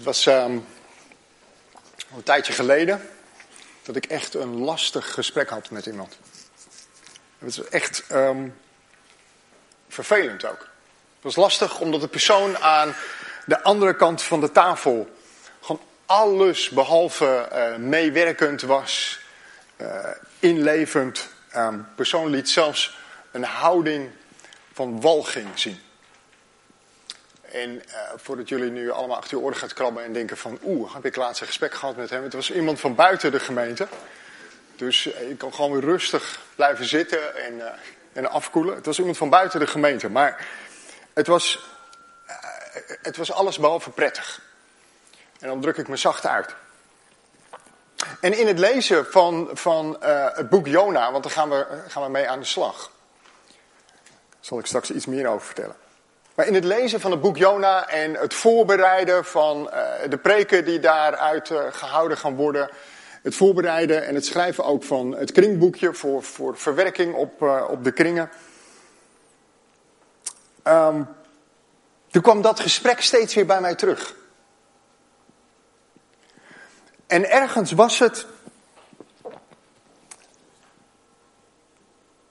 Het was ehm, een tijdje geleden dat ik echt een lastig gesprek had met iemand. Het was echt ehm, vervelend ook. Het was lastig omdat de persoon aan de andere kant van de tafel gewoon alles behalve uh, meewerkend was, uh, inlevend. Um, persoon liet zelfs een houding van walging zien. En uh, voordat jullie nu allemaal achter je oren gaat krabben en denken van... oeh, heb ik laatst een gesprek gehad met hem. Het was iemand van buiten de gemeente. Dus ik kan gewoon weer rustig blijven zitten en, uh, en afkoelen. Het was iemand van buiten de gemeente. Maar het was, het was alles behalve prettig. En dan druk ik me zacht uit. En in het lezen van, van het boek Jona, want daar gaan we, gaan we mee aan de slag... zal ik straks iets meer over vertellen. Maar in het lezen van het boek Jona en het voorbereiden van uh, de preken die daaruit uh, gehouden gaan worden. Het voorbereiden en het schrijven ook van het kringboekje voor, voor verwerking op, uh, op de kringen. Um, toen kwam dat gesprek steeds weer bij mij terug. En ergens was het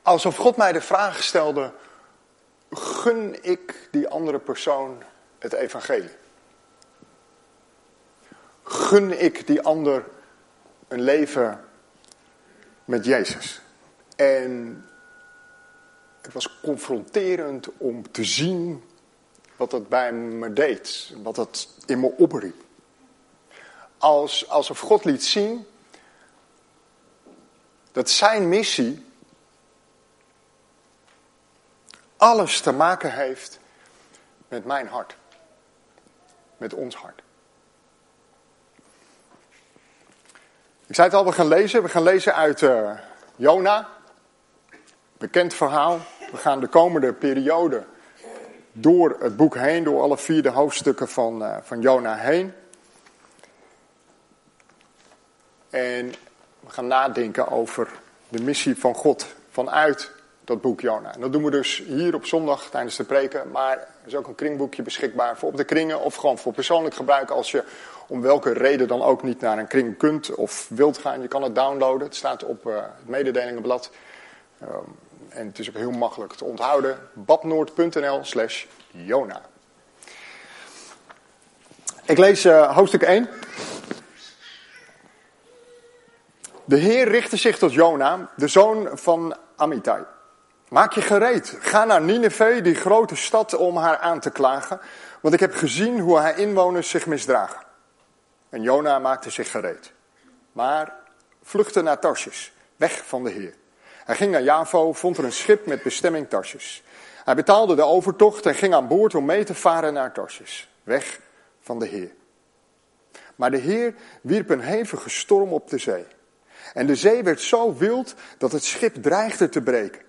alsof God mij de vraag stelde gun ik die andere persoon het evangelie? Gun ik die ander een leven met Jezus? En het was confronterend om te zien wat dat bij me deed, wat dat in me opriep. Als, alsof God liet zien dat zijn missie alles te maken heeft met mijn hart. Met ons hart. Ik zei het al, we gaan lezen. We gaan lezen uit uh, Jona. Bekend verhaal. We gaan de komende periode door het boek heen, door alle vier de hoofdstukken van, uh, van Jona heen. En we gaan nadenken over de missie van God vanuit dat boek Jona. En dat doen we dus hier op zondag tijdens de preken. Maar er is ook een kringboekje beschikbaar voor op de kringen of gewoon voor persoonlijk gebruik als je om welke reden dan ook niet naar een kring kunt of wilt gaan. Je kan het downloaden. Het staat op uh, het mededelingenblad. Um, en het is ook heel makkelijk te onthouden. badnoord.nl slash Jona. Ik lees uh, hoofdstuk 1. De Heer richtte zich tot Jona, de zoon van Amittai. Maak je gereed. Ga naar Nineveh, die grote stad, om haar aan te klagen. Want ik heb gezien hoe haar inwoners zich misdragen. En Jona maakte zich gereed. Maar vluchtte naar Tarsjes, weg van de Heer. Hij ging naar Javo, vond er een schip met bestemming Tarsjes. Hij betaalde de overtocht en ging aan boord om mee te varen naar Tarsjes, weg van de Heer. Maar de Heer wierp een hevige storm op de zee. En de zee werd zo wild dat het schip dreigde te breken.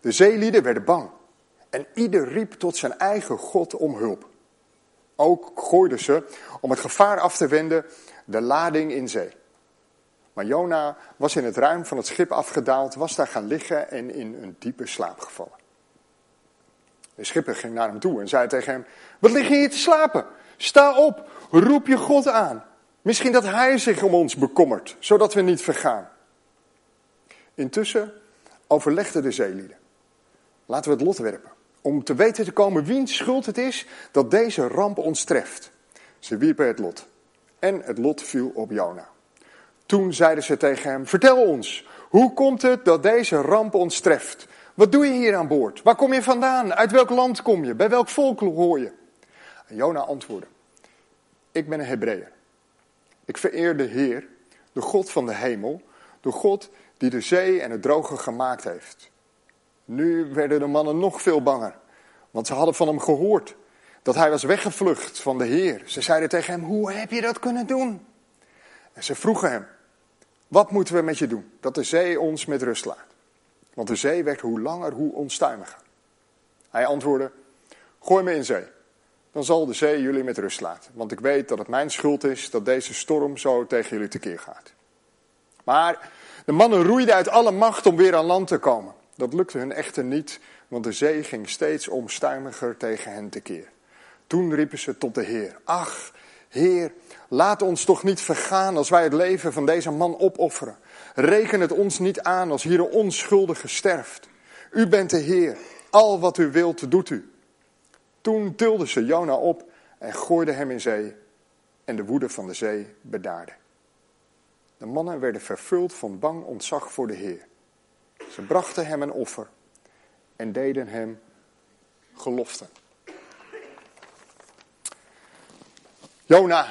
De zeelieden werden bang en ieder riep tot zijn eigen God om hulp. Ook gooiden ze, om het gevaar af te wenden, de lading in zee. Maar Jona was in het ruim van het schip afgedaald, was daar gaan liggen en in een diepe slaap gevallen. De schipper ging naar hem toe en zei tegen hem: Wat lig je hier te slapen? Sta op, roep je God aan. Misschien dat hij zich om ons bekommert, zodat we niet vergaan. Intussen overlegden de zeelieden. Laten we het lot werpen. Om te weten te komen wiens schuld het is dat deze ramp ons treft. Ze wierpen het lot. En het lot viel op Jona. Toen zeiden ze tegen hem: Vertel ons, hoe komt het dat deze ramp ons treft? Wat doe je hier aan boord? Waar kom je vandaan? Uit welk land kom je? Bij welk volk hoor je? Jona antwoordde: Ik ben een Hebreeër. Ik vereer de Heer, de God van de hemel, de God die de zee en het droge gemaakt heeft. Nu werden de mannen nog veel banger, want ze hadden van hem gehoord dat hij was weggevlucht van de Heer. Ze zeiden tegen hem, hoe heb je dat kunnen doen? En ze vroegen hem, wat moeten we met je doen, dat de zee ons met rust laat? Want de zee werd hoe langer, hoe onstuimiger. Hij antwoordde, gooi me in zee, dan zal de zee jullie met rust laten. Want ik weet dat het mijn schuld is dat deze storm zo tegen jullie tekeer gaat. Maar de mannen roeiden uit alle macht om weer aan land te komen. Dat lukte hun echter niet, want de zee ging steeds omstuimiger tegen hen tekeer. Toen riepen ze tot de Heer: Ach, Heer, laat ons toch niet vergaan als wij het leven van deze man opofferen. Reken het ons niet aan als hier een onschuldige sterft. U bent de Heer, al wat u wilt doet u. Toen tilden ze Jona op en gooiden hem in zee en de woede van de zee bedaarde. De mannen werden vervuld van bang ontzag voor de Heer. Ze brachten hem een offer en deden hem geloften. Jona,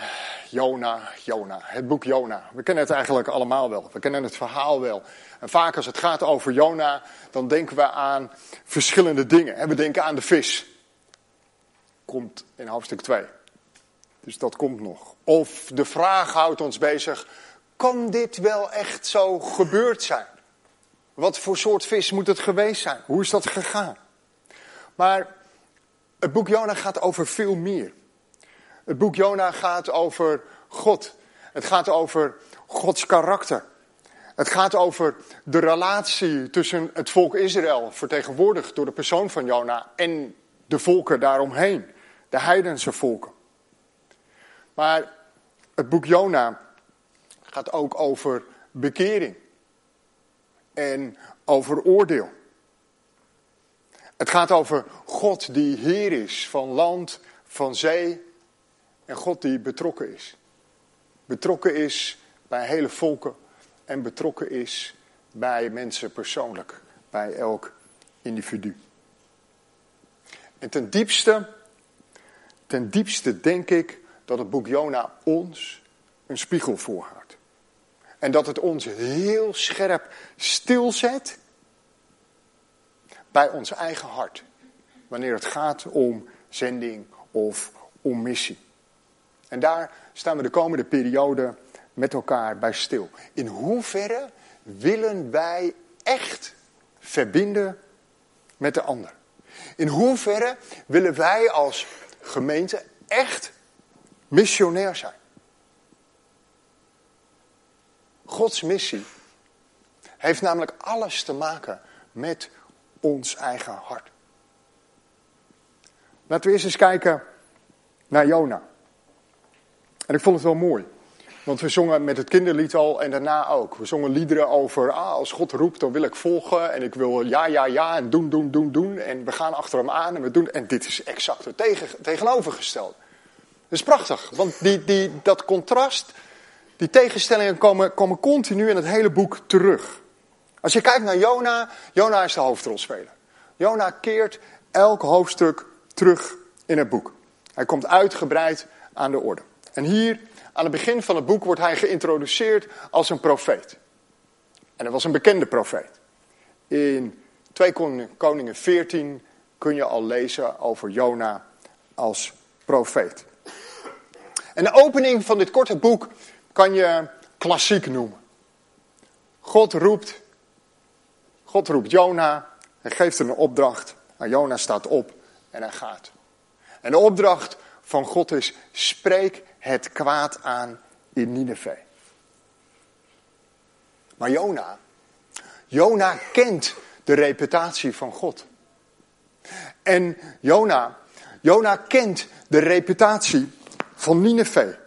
Jona, Jona. Het boek Jona. We kennen het eigenlijk allemaal wel. We kennen het verhaal wel. En vaak als het gaat over Jona, dan denken we aan verschillende dingen. We denken aan de vis. Komt in hoofdstuk 2. Dus dat komt nog. Of de vraag houdt ons bezig: kan dit wel echt zo gebeurd zijn? Wat voor soort vis moet het geweest zijn? Hoe is dat gegaan? Maar het boek Jona gaat over veel meer. Het boek Jona gaat over God. Het gaat over Gods karakter. Het gaat over de relatie tussen het volk Israël, vertegenwoordigd door de persoon van Jona, en de volken daaromheen, de heidense volken. Maar het boek Jona gaat ook over bekering en over oordeel. Het gaat over God die Heer is van land, van zee en God die betrokken is. Betrokken is bij hele volken en betrokken is bij mensen persoonlijk, bij elk individu. En ten diepste, ten diepste denk ik dat het boek Jona ons een spiegel voorhoudt. En dat het ons heel scherp stilzet bij ons eigen hart. Wanneer het gaat om zending of om missie. En daar staan we de komende periode met elkaar bij stil. In hoeverre willen wij echt verbinden met de ander? In hoeverre willen wij als gemeente echt missionair zijn? Gods missie heeft namelijk alles te maken met ons eigen hart. Laten we eerst eens kijken naar Jona. En ik vond het wel mooi. Want we zongen met het kinderlied al en daarna ook. We zongen liederen over, ah, als God roept, dan wil ik volgen. En ik wil ja, ja, ja en doen, doen, doen, doen. En we gaan achter hem aan en we doen. En dit is exact het tegen, tegenovergestelde. Dat is prachtig, want die, die, dat contrast, die tegenstellingen komen, komen continu in het hele boek terug. Als je kijkt naar Jona, Jona is de hoofdrolspeler. Jona keert elk hoofdstuk terug in het boek. Hij komt uitgebreid aan de orde. En hier, aan het begin van het boek, wordt hij geïntroduceerd als een profeet. En hij was een bekende profeet. In 2 Koningen 14 kun je al lezen over Jona als profeet. En de opening van dit korte boek kan je klassiek noemen. God roept, God roept Jona, hij geeft hem een opdracht. En Jona staat op en hij gaat. En de opdracht van God is, spreek het kwaad aan in Nineveh. Maar Jona, Jona kent de reputatie van God. En Jona, Jona kent de reputatie van Nineveh.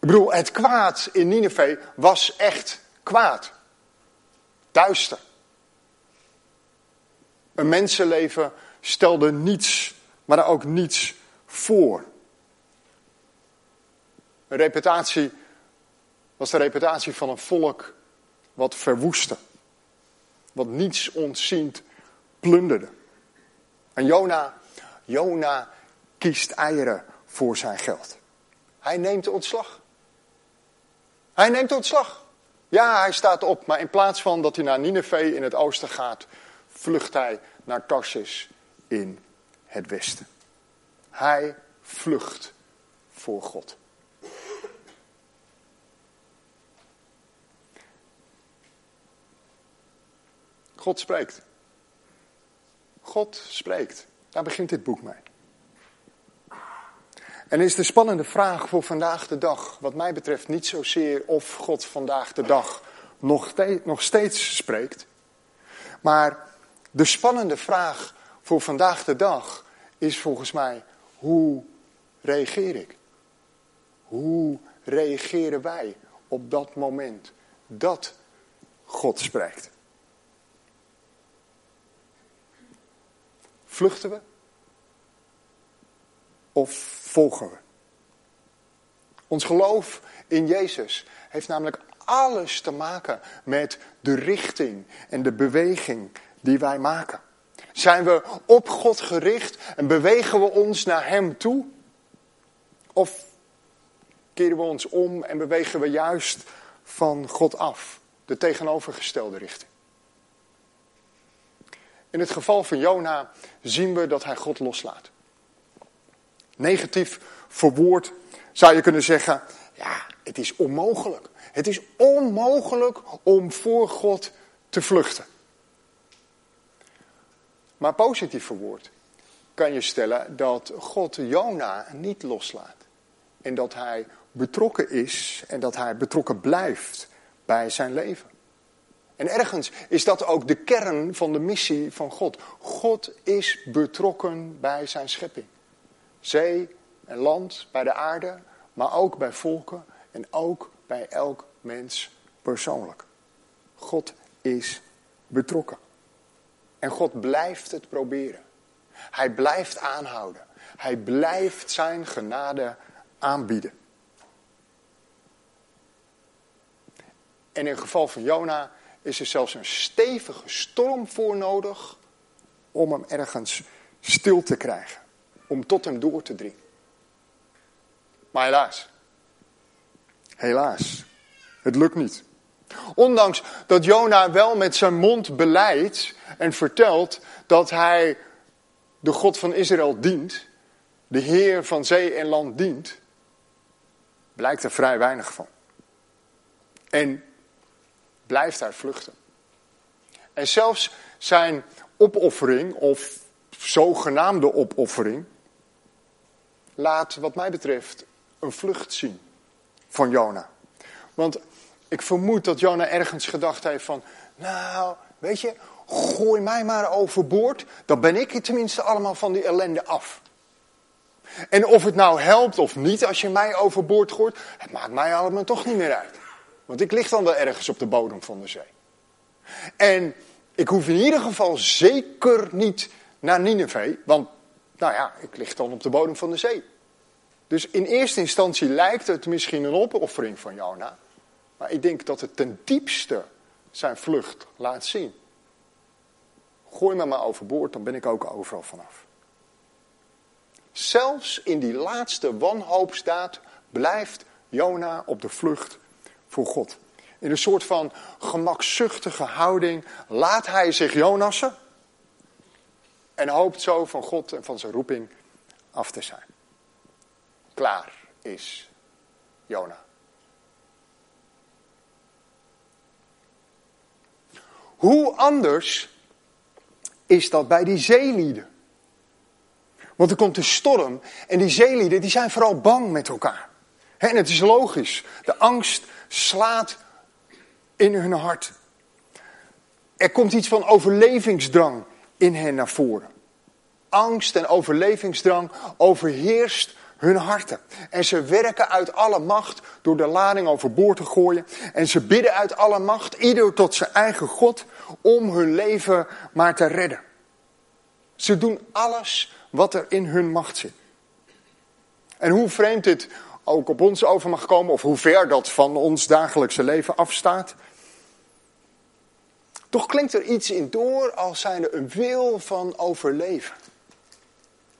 Ik bedoel, het kwaad in Nineveh was echt kwaad. Duister. Een mensenleven stelde niets, maar ook niets voor. Een reputatie was de reputatie van een volk wat verwoestte. Wat niets ontziend plunderde. En Jona, Jona kiest eieren voor zijn geld. Hij neemt ontslag. Hij neemt ontslag. Ja, hij staat op, maar in plaats van dat hij naar Nineveh in het oosten gaat, vlucht hij naar Tarsis in het westen. Hij vlucht voor God. God spreekt. God spreekt. Daar begint dit boek mee. En is de spannende vraag voor vandaag de dag, wat mij betreft niet zozeer of God vandaag de dag nog, nog steeds spreekt, maar de spannende vraag voor vandaag de dag is volgens mij, hoe reageer ik? Hoe reageren wij op dat moment dat God spreekt? Vluchten we? Of volgen we? Ons geloof in Jezus heeft namelijk alles te maken met de richting en de beweging die wij maken. Zijn we op God gericht en bewegen we ons naar Hem toe? Of keren we ons om en bewegen we juist van God af, de tegenovergestelde richting? In het geval van Jona zien we dat hij God loslaat. Negatief verwoord zou je kunnen zeggen, ja, het is onmogelijk. Het is onmogelijk om voor God te vluchten. Maar positief verwoord kan je stellen dat God Jona niet loslaat. En dat hij betrokken is en dat hij betrokken blijft bij zijn leven. En ergens is dat ook de kern van de missie van God. God is betrokken bij zijn schepping. Zee en land, bij de aarde, maar ook bij volken en ook bij elk mens persoonlijk. God is betrokken. En God blijft het proberen. Hij blijft aanhouden. Hij blijft zijn genade aanbieden. En in het geval van Jona is er zelfs een stevige storm voor nodig om hem ergens stil te krijgen. Om tot hem door te dringen. Maar helaas. Helaas. Het lukt niet. Ondanks dat Jona wel met zijn mond beleidt en vertelt dat hij de God van Israël dient, de Heer van zee en land dient, blijkt er vrij weinig van. En blijft hij vluchten. En zelfs zijn opoffering, of zogenaamde opoffering, laat wat mij betreft een vlucht zien van Jona. Want ik vermoed dat Jona ergens gedacht heeft van, nou, weet je, gooi mij maar overboord, dan ben ik tenminste allemaal van die ellende af. En of het nou helpt of niet als je mij overboord gooit, het maakt mij allemaal toch niet meer uit. Want ik lig dan wel ergens op de bodem van de zee. En ik hoef in ieder geval zeker niet naar Nineveh, want nou ja, ik lig dan op de bodem van de zee. Dus in eerste instantie lijkt het misschien een opoffering van Jona. Maar ik denk dat het ten diepste zijn vlucht laat zien. Gooi me maar overboord, dan ben ik ook overal vanaf. Zelfs in die laatste wanhoopsdaad blijft Jona op de vlucht voor God. In een soort van gemakzuchtige houding laat hij zich Jonassen en hoopt zo van God en van zijn roeping af te zijn. Klaar is Jona. Hoe anders is dat bij die zeelieden? Want er komt een storm en die zeelieden die zijn vooral bang met elkaar. En het is logisch. De angst slaat in hun hart. Er komt iets van overlevingsdrang in hen naar voren. Angst en overlevingsdrang overheerst hun harten. En ze werken uit alle macht door de lading overboord te gooien. En ze bidden uit alle macht, ieder tot zijn eigen God, om hun leven maar te redden. Ze doen alles wat er in hun macht zit. En hoe vreemd dit ook op ons over mag komen, of hoe ver dat van ons dagelijkse leven afstaat. Toch klinkt er iets in door als zijnde een wil van overleven.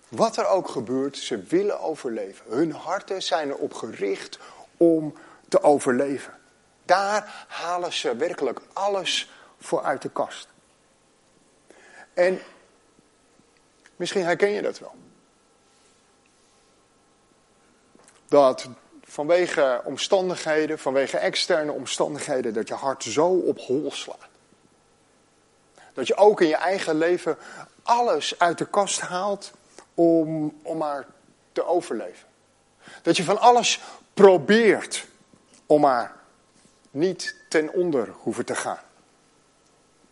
Wat er ook gebeurt, ze willen overleven. Hun harten zijn erop gericht om te overleven. Daar halen ze werkelijk alles voor uit de kast. En misschien herken je dat wel. Dat vanwege omstandigheden, vanwege externe omstandigheden, dat je hart zo op hol slaat. Dat je ook in je eigen leven alles uit de kast haalt om, om maar te overleven. Dat je van alles probeert om maar niet ten onder hoeven te gaan.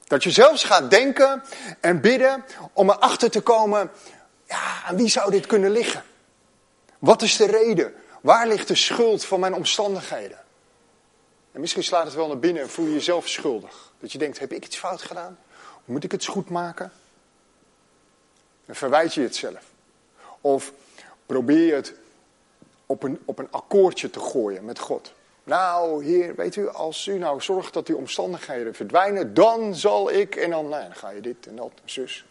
Dat je zelfs gaat denken en bidden om erachter te komen, ja, aan wie zou dit kunnen liggen? Wat is de reden Waar ligt de schuld van mijn omstandigheden? En misschien slaat het wel naar binnen en voel je jezelf schuldig. Dat je denkt, heb ik iets fout gedaan? Moet ik het goed maken? Dan verwijt je het zelf. Of probeer je het op een, op een akkoordje te gooien met God. Nou, heer, weet u, als u nou zorgt dat die omstandigheden verdwijnen, dan zal ik, en dan, nou, dan ga je dit en dat, zus.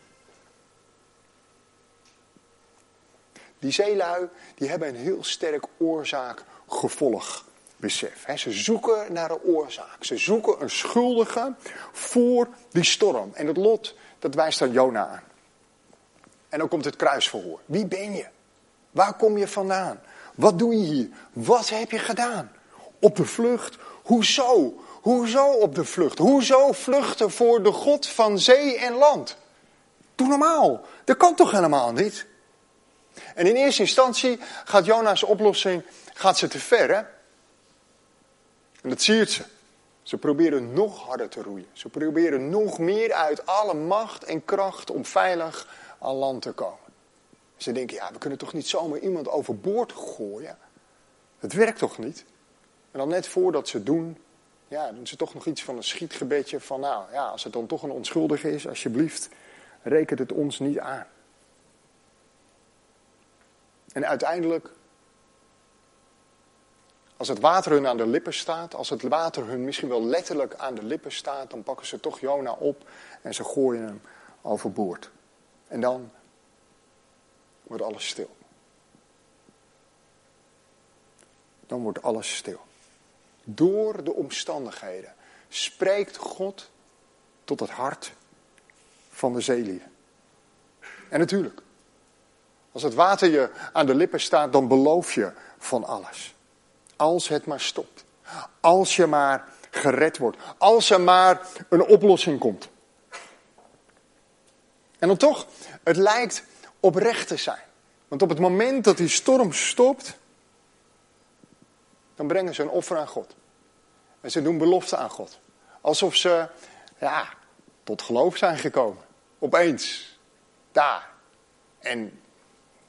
Die zeelui, die hebben een heel sterk oorzaak-gevolg besef. Ze zoeken naar een oorzaak. Ze zoeken een schuldige voor die storm. En het lot, dat wijst dan Jona aan. En dan komt het kruisverhoor. Wie ben je? Waar kom je vandaan? Wat doe je hier? Wat heb je gedaan? Op de vlucht? Hoezo? Hoezo op de vlucht? Hoezo vluchten voor de God van zee en land? Doe normaal. Dat kan toch helemaal niet? En in eerste instantie gaat Jona's oplossing gaat ze te ver. Hè? En dat ziet ze. Ze proberen nog harder te roeien. Ze proberen nog meer uit alle macht en kracht om veilig aan land te komen. Ze denken, ja, we kunnen toch niet zomaar iemand overboord gooien? Het werkt toch niet? En dan net voordat ze doen, ja, doen ze toch nog iets van een schietgebedje van, nou ja, als het dan toch een onschuldige is, alsjeblieft, rekent het ons niet aan. En uiteindelijk als het water hun aan de lippen staat, als het water hun misschien wel letterlijk aan de lippen staat, dan pakken ze toch Jona op en ze gooien hem overboord. En dan wordt alles stil. Dan wordt alles stil. Door de omstandigheden spreekt God tot het hart van de zeelieden. En natuurlijk, als het water je aan de lippen staat, dan beloof je van alles. Als het maar stopt. Als je maar gered wordt. Als er maar een oplossing komt. En dan toch, het lijkt oprecht te zijn. Want op het moment dat die storm stopt, dan brengen ze een offer aan God. En ze doen belofte aan God. Alsof ze, ja, tot geloof zijn gekomen. Opeens. Daar. En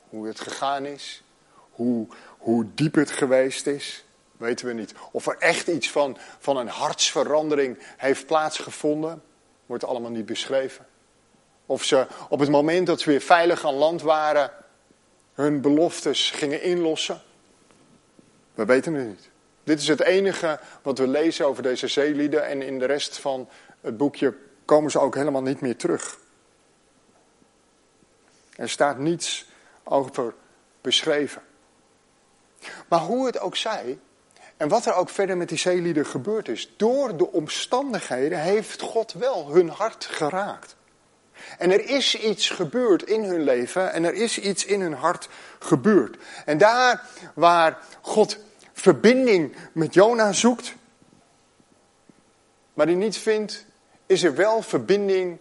hoe het gegaan is. Hoe, hoe diep het geweest is, weten we niet. Of er echt iets van, van een hartsverandering heeft plaatsgevonden, wordt allemaal niet beschreven. Of ze op het moment dat ze weer veilig aan land waren, hun beloftes gingen inlossen. We weten het niet. Dit is het enige wat we lezen over deze zeelieden en in de rest van het boekje komen ze ook helemaal niet meer terug. Er staat niets over beschreven. Maar hoe het ook zij, en wat er ook verder met die zeelieden gebeurd is, door de omstandigheden heeft God wel hun hart geraakt. En er is iets gebeurd in hun leven en er is iets in hun hart gebeurd. En daar waar God verbinding met Jona zoekt, maar die niet vindt, is er wel verbinding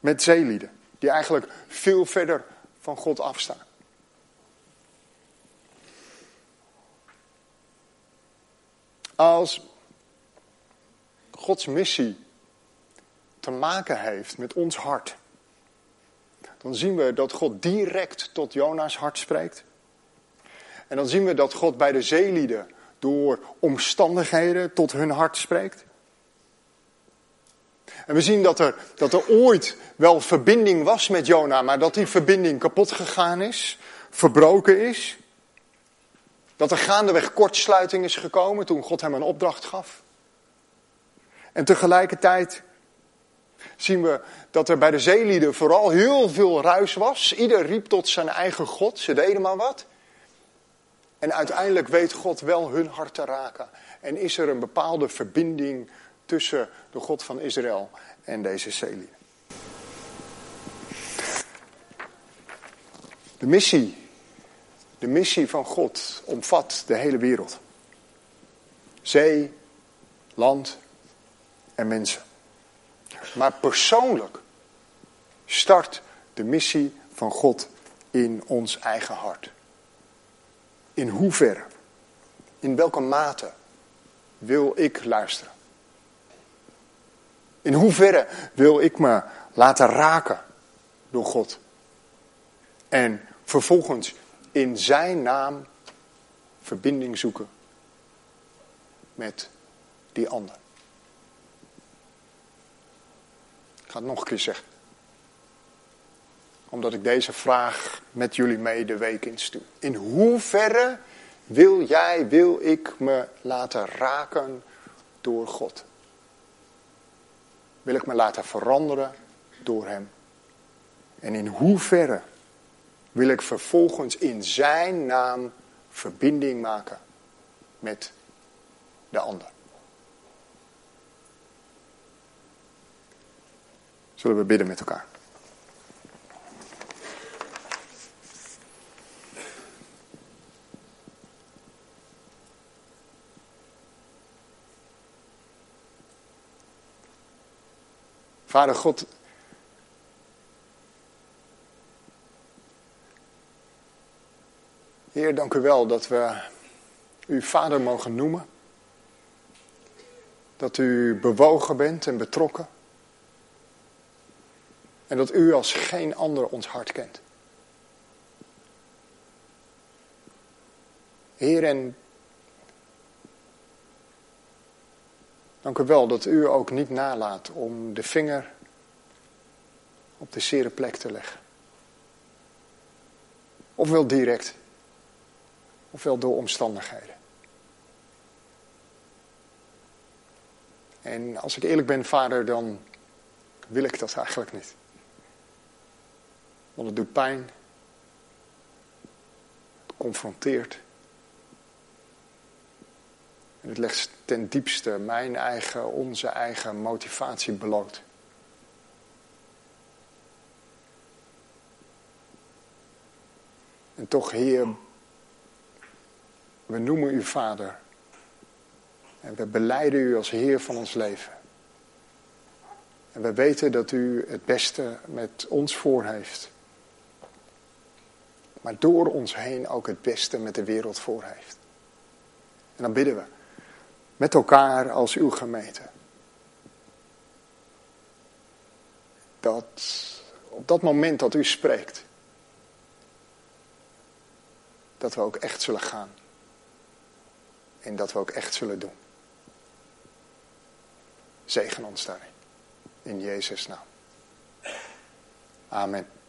met zeelieden. Die eigenlijk veel verder van God afstaan. Als Gods missie te maken heeft met ons hart, dan zien we dat God direct tot Jona's hart spreekt. En dan zien we dat God bij de zeelieden door omstandigheden tot hun hart spreekt. En we zien dat er, dat er ooit wel verbinding was met Jona, maar dat die verbinding kapot gegaan is, verbroken is. Dat er gaandeweg kortsluiting is gekomen toen God hem een opdracht gaf. En tegelijkertijd zien we dat er bij de zeelieden vooral heel veel ruis was. Ieder riep tot zijn eigen God, ze deden maar wat. En uiteindelijk weet God wel hun hart te raken. En is er een bepaalde verbinding tussen de God van Israël en deze zeelieden. De missie de missie van God omvat de hele wereld. Zee, land en mensen. Maar persoonlijk start de missie van God in ons eigen hart. In hoeverre, in welke mate wil ik luisteren? In hoeverre wil ik me laten raken door God? En vervolgens in zijn naam verbinding zoeken met die ander. Ik ga het nog een keer zeggen. Omdat ik deze vraag met jullie mee de week instuur. In hoeverre wil jij, wil ik me laten raken door God? Wil ik me laten veranderen door Hem? En in hoeverre wil ik vervolgens in Zijn naam verbinding maken met de ander? Zullen we bidden met elkaar? Vader God, Heer, dank u wel dat we u vader mogen noemen. Dat u bewogen bent en betrokken. En dat u als geen ander ons hart kent. Heer, en dank u wel dat u ook niet nalaat om de vinger op de zere plek te leggen. Ofwel direct, ofwel door omstandigheden. En als ik eerlijk ben, vader, dan wil ik dat eigenlijk niet. Want het doet pijn. Het confronteert. En het legt ten diepste mijn eigen, onze eigen motivatie bloot. En toch, Heer, we noemen u Vader. En we beleiden u als Heer van ons leven. En we weten dat u het beste met ons voor heeft. Maar door ons heen ook het beste met de wereld voor heeft. En dan bidden we met elkaar als uw gemeente. Dat op dat moment dat u spreekt, dat we ook echt zullen gaan. En dat we ook echt zullen doen. Zegen ons daarin. In Jezus' naam. Amen.